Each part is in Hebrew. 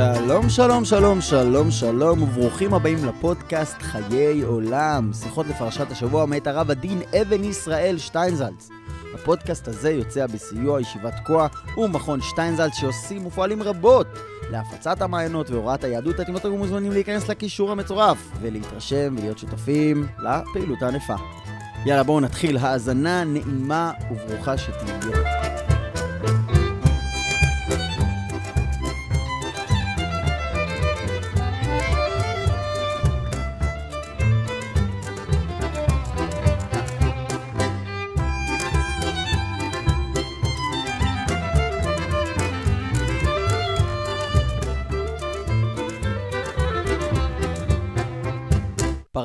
שלום, שלום, שלום, שלום, שלום, וברוכים הבאים לפודקאסט חיי עולם. שיחות לפרשת השבוע מאת הרב הדין אבן ישראל שטיינזלץ. הפודקאסט הזה יוצא בסיוע ישיבת תקוע ומכון שטיינזלץ שעושים ופועלים רבות להפצת המעיינות והוראת היהדות. אתם יותר מוזמנים להיכנס לקישור המצורף ולהתרשם ולהיות שותפים לפעילות הענפה. יאללה, בואו נתחיל. האזנה נעימה וברוכה שתהיה.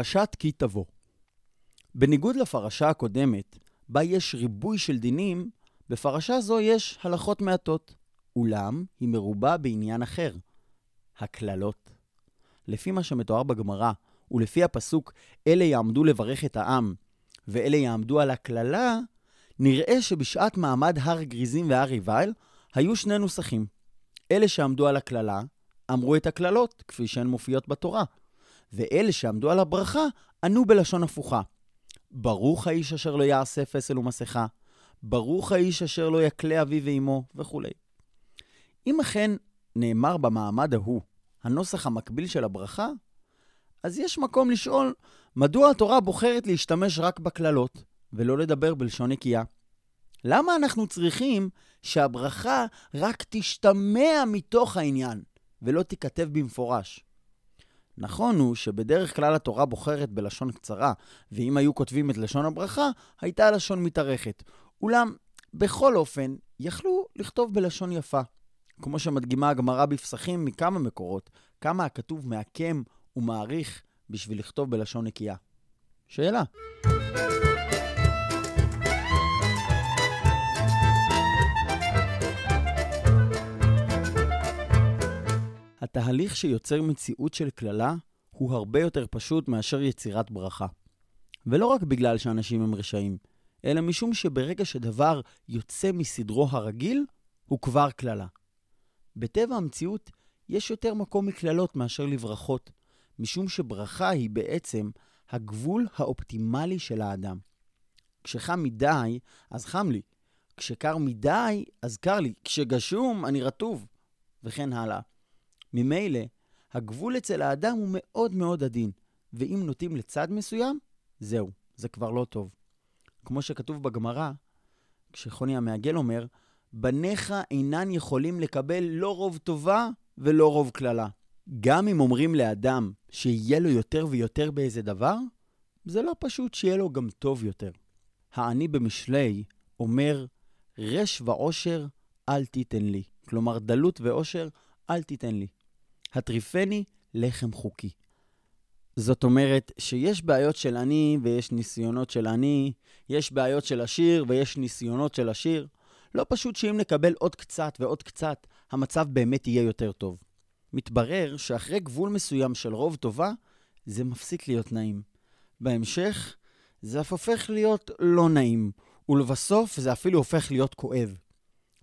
פרשת כי תבוא. בניגוד לפרשה הקודמת, בה יש ריבוי של דינים, בפרשה זו יש הלכות מעטות. אולם היא מרובה בעניין אחר, הקללות. לפי מה שמתואר בגמרא, ולפי הפסוק אלה יעמדו לברך את העם, ואלה יעמדו על הקללה, נראה שבשעת מעמד הר גריזים והר עיבל, היו שני נוסחים. אלה שעמדו על הקללה, אמרו את הקללות, כפי שהן מופיעות בתורה. ואלה שעמדו על הברכה ענו בלשון הפוכה. ברוך האיש אשר לא יעשה פסל ומסכה, ברוך האיש אשר לא יקלה אביו ואמו, וכולי. אם אכן נאמר במעמד ההוא הנוסח המקביל של הברכה, אז יש מקום לשאול מדוע התורה בוחרת להשתמש רק בקללות ולא לדבר בלשון נקייה. למה אנחנו צריכים שהברכה רק תשתמע מתוך העניין ולא תיכתב במפורש? נכון הוא שבדרך כלל התורה בוחרת בלשון קצרה, ואם היו כותבים את לשון הברכה, הייתה הלשון מתארכת. אולם, בכל אופן, יכלו לכתוב בלשון יפה. כמו שמדגימה הגמרא בפסחים מכמה מקורות, כמה הכתוב מעקם ומעריך בשביל לכתוב בלשון נקייה. שאלה. התהליך שיוצר מציאות של קללה הוא הרבה יותר פשוט מאשר יצירת ברכה. ולא רק בגלל שאנשים הם רשעים, אלא משום שברגע שדבר יוצא מסדרו הרגיל, הוא כבר קללה. בטבע המציאות יש יותר מקום מקללות מאשר לברכות, משום שברכה היא בעצם הגבול האופטימלי של האדם. כשחם מדי, אז חם לי. כשקר מדי, אז קר לי. כשגשום, אני רטוב. וכן הלאה. ממילא, הגבול אצל האדם הוא מאוד מאוד עדין, ואם נוטים לצד מסוים, זהו, זה כבר לא טוב. כמו שכתוב בגמרא, כשחוני המעגל אומר, בניך אינן יכולים לקבל לא רוב טובה ולא רוב קללה. גם אם אומרים לאדם שיהיה לו יותר ויותר באיזה דבר, זה לא פשוט שיהיה לו גם טוב יותר. העני במשלי אומר, רש ועושר אל תיתן לי. כלומר, דלות ועושר אל תיתן לי. הטריפני לחם חוקי. זאת אומרת שיש בעיות של עני ויש ניסיונות של עני, יש בעיות של עשיר ויש ניסיונות של עשיר. לא פשוט שאם נקבל עוד קצת ועוד קצת, המצב באמת יהיה יותר טוב. מתברר שאחרי גבול מסוים של רוב טובה, זה מפסיק להיות נעים. בהמשך, זה אף הופך להיות לא נעים, ולבסוף זה אפילו הופך להיות כואב.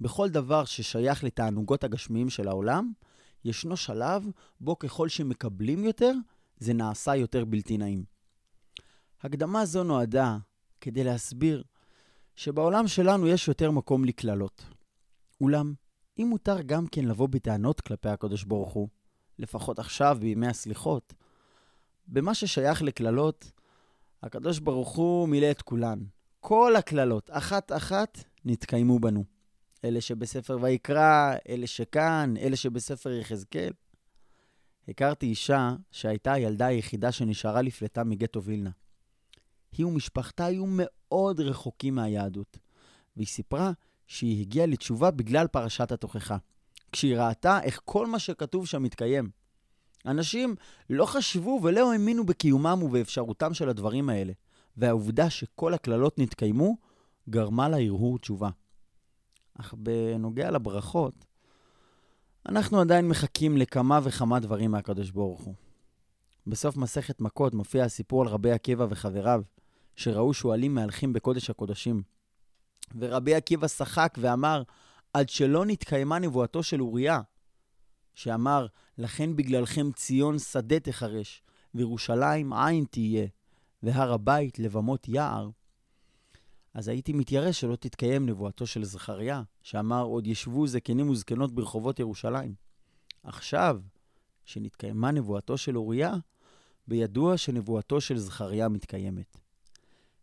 בכל דבר ששייך לתענוגות הגשמיים של העולם, ישנו שלב בו ככל שמקבלים יותר, זה נעשה יותר בלתי נעים. הקדמה זו נועדה כדי להסביר שבעולם שלנו יש יותר מקום לקללות. אולם, אם מותר גם כן לבוא בטענות כלפי הקדוש ברוך הוא, לפחות עכשיו, בימי הסליחות, במה ששייך לקללות, הקדוש ברוך הוא מילא את כולן. כל הקללות, אחת-אחת, נתקיימו בנו. אלה שבספר ויקרא, אלה שכאן, אלה שבספר יחזקאל. הכרתי אישה שהייתה הילדה היחידה שנשארה לפלטה מגטו וילנה. היא ומשפחתה היו מאוד רחוקים מהיהדות, והיא סיפרה שהיא הגיעה לתשובה בגלל פרשת התוכחה, כשהיא ראתה איך כל מה שכתוב שם מתקיים. אנשים לא חשבו ולא האמינו בקיומם ובאפשרותם של הדברים האלה, והעובדה שכל הקללות נתקיימו גרמה לה הרהור תשובה. אך בנוגע לברכות, אנחנו עדיין מחכים לכמה וכמה דברים מהקדוש ברוך הוא. בסוף מסכת מכות מופיע הסיפור על רבי עקיבא וחבריו, שראו שועלים מהלכים בקודש הקודשים. ורבי עקיבא שחק ואמר, עד שלא נתקיימה נבואתו של אוריה. שאמר, לכן בגללכם ציון שדה תחרש, וירושלים עין תהיה, והר הבית לבמות יער, אז הייתי מתיירא שלא תתקיים נבואתו של זכריה, שאמר, עוד ישבו זקנים וזקנות ברחובות ירושלים. עכשיו, שנתקיימה נבואתו של אוריה, בידוע שנבואתו של זכריה מתקיימת.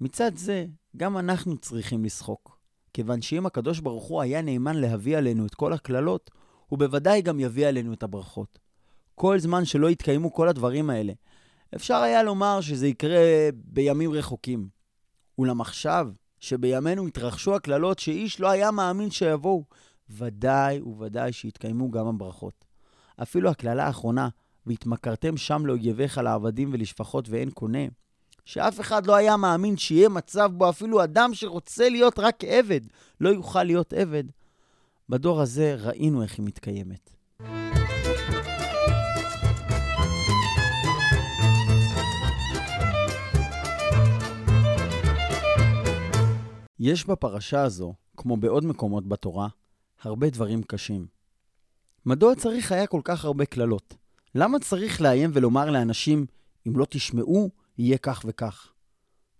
מצד זה, גם אנחנו צריכים לשחוק, כיוון שאם הקדוש ברוך הוא היה נאמן להביא עלינו את כל הקללות, הוא בוודאי גם יביא עלינו את הברכות. כל זמן שלא יתקיימו כל הדברים האלה, אפשר היה לומר שזה יקרה בימים רחוקים. אולם עכשיו, שבימינו התרחשו הקללות שאיש לא היה מאמין שיבואו, ודאי וודאי שיתקיימו גם הברכות. אפילו הקללה האחרונה, והתמכרתם שם לאויביך לעבדים ולשפחות ואין קונה, שאף אחד לא היה מאמין שיהיה מצב בו אפילו אדם שרוצה להיות רק עבד, לא יוכל להיות עבד. בדור הזה ראינו איך היא מתקיימת. יש בפרשה הזו, כמו בעוד מקומות בתורה, הרבה דברים קשים. מדוע צריך היה כל כך הרבה קללות? למה צריך לאיים ולומר לאנשים, אם לא תשמעו, יהיה כך וכך?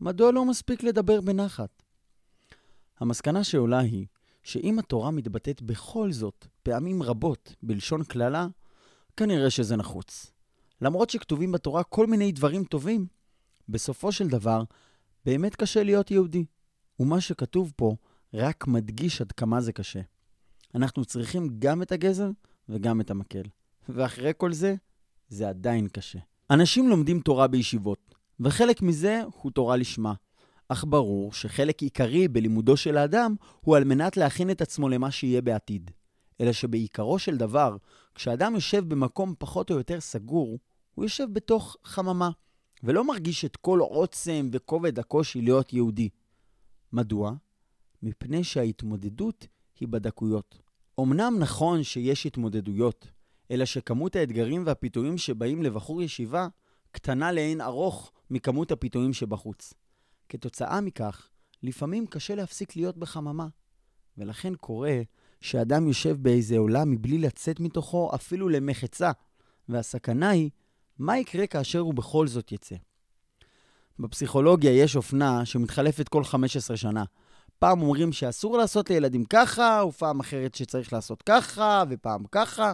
מדוע לא מספיק לדבר בנחת? המסקנה שעולה היא, שאם התורה מתבטאת בכל זאת, פעמים רבות, בלשון קללה, כנראה שזה נחוץ. למרות שכתובים בתורה כל מיני דברים טובים, בסופו של דבר, באמת קשה להיות יהודי. ומה שכתוב פה רק מדגיש עד כמה זה קשה. אנחנו צריכים גם את הגזר וגם את המקל. ואחרי כל זה, זה עדיין קשה. אנשים לומדים תורה בישיבות, וחלק מזה הוא תורה לשמה. אך ברור שחלק עיקרי בלימודו של האדם הוא על מנת להכין את עצמו למה שיהיה בעתיד. אלא שבעיקרו של דבר, כשאדם יושב במקום פחות או יותר סגור, הוא יושב בתוך חממה, ולא מרגיש את כל עוצם וכובד הקושי להיות יהודי. מדוע? מפני שההתמודדות היא בדקויות. אמנם נכון שיש התמודדויות, אלא שכמות האתגרים והפיתויים שבאים לבחור ישיבה קטנה לאין ארוך מכמות הפיתויים שבחוץ. כתוצאה מכך, לפעמים קשה להפסיק להיות בחממה, ולכן קורה שאדם יושב באיזה עולם מבלי לצאת מתוכו אפילו למחצה, והסכנה היא, מה יקרה כאשר הוא בכל זאת יצא? בפסיכולוגיה יש אופנה שמתחלפת כל 15 שנה. פעם אומרים שאסור לעשות לילדים ככה, ופעם אחרת שצריך לעשות ככה, ופעם ככה.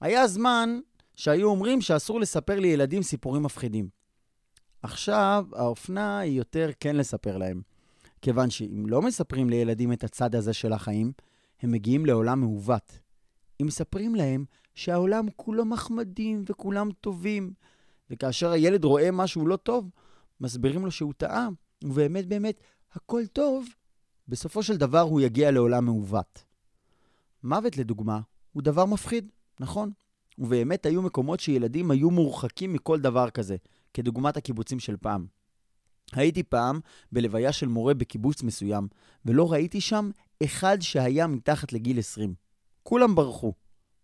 היה זמן שהיו אומרים שאסור לספר לילדים סיפורים מפחידים. עכשיו, האופנה היא יותר כן לספר להם. כיוון שאם לא מספרים לילדים את הצד הזה של החיים, הם מגיעים לעולם מעוות. אם מספרים להם שהעולם כולו מחמדים וכולם טובים, וכאשר הילד רואה משהו לא טוב, מסבירים לו שהוא טעה, ובאמת באמת הכל טוב, בסופו של דבר הוא יגיע לעולם מעוות. מוות, לדוגמה, הוא דבר מפחיד, נכון? ובאמת היו מקומות שילדים היו מורחקים מכל דבר כזה, כדוגמת הקיבוצים של פעם. הייתי פעם בלוויה של מורה בקיבוץ מסוים, ולא ראיתי שם אחד שהיה מתחת לגיל 20. כולם ברחו.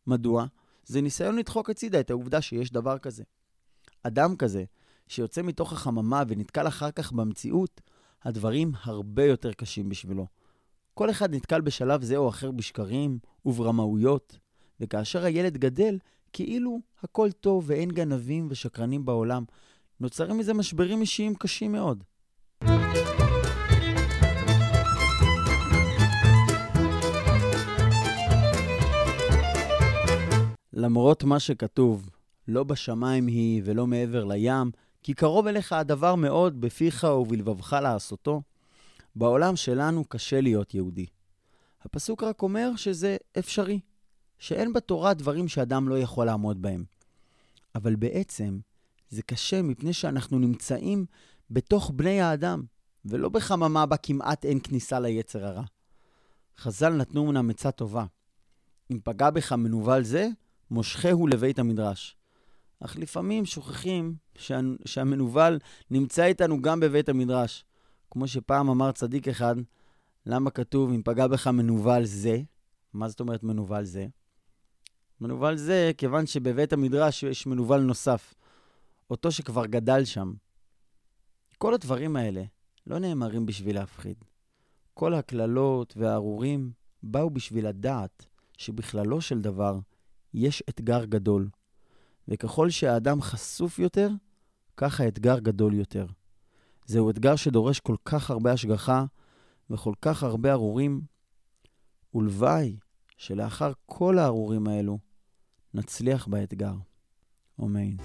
מדוע? זה ניסיון לדחוק הצידה את העובדה שיש דבר כזה. אדם כזה, שיוצא מתוך החממה ונתקל אחר כך במציאות, הדברים הרבה יותר קשים בשבילו. כל אחד נתקל בשלב זה או אחר בשקרים וברמאויות, וכאשר הילד גדל, כאילו הכל טוב ואין גנבים ושקרנים בעולם, נוצרים מזה משברים אישיים קשים מאוד. למרות מה שכתוב, לא בשמיים היא ולא מעבר לים, כי קרוב אליך הדבר מאוד בפיך ובלבבך לעשותו. בעולם שלנו קשה להיות יהודי. הפסוק רק אומר שזה אפשרי, שאין בתורה דברים שאדם לא יכול לעמוד בהם. אבל בעצם זה קשה מפני שאנחנו נמצאים בתוך בני האדם, ולא בחממה בה כמעט אין כניסה ליצר הרע. חז"ל נתנו אמנם עצה טובה. אם פגע בך מנוול זה, מושכהו לבית המדרש. אך לפעמים שוכחים שה, שהמנוול נמצא איתנו גם בבית המדרש. כמו שפעם אמר צדיק אחד, למה כתוב אם פגע בך מנוול זה? מה זאת אומרת מנוול זה? מנוול זה כיוון שבבית המדרש יש מנוול נוסף, אותו שכבר גדל שם. כל הדברים האלה לא נאמרים בשביל להפחיד. כל הקללות והארורים באו בשביל לדעת שבכללו של דבר יש אתגר גדול, וככל שהאדם חשוף יותר, כך האתגר גדול יותר. זהו אתגר שדורש כל כך הרבה השגחה וכל כך הרבה ארורים, ולוואי שלאחר כל הארורים האלו נצליח באתגר. אמן.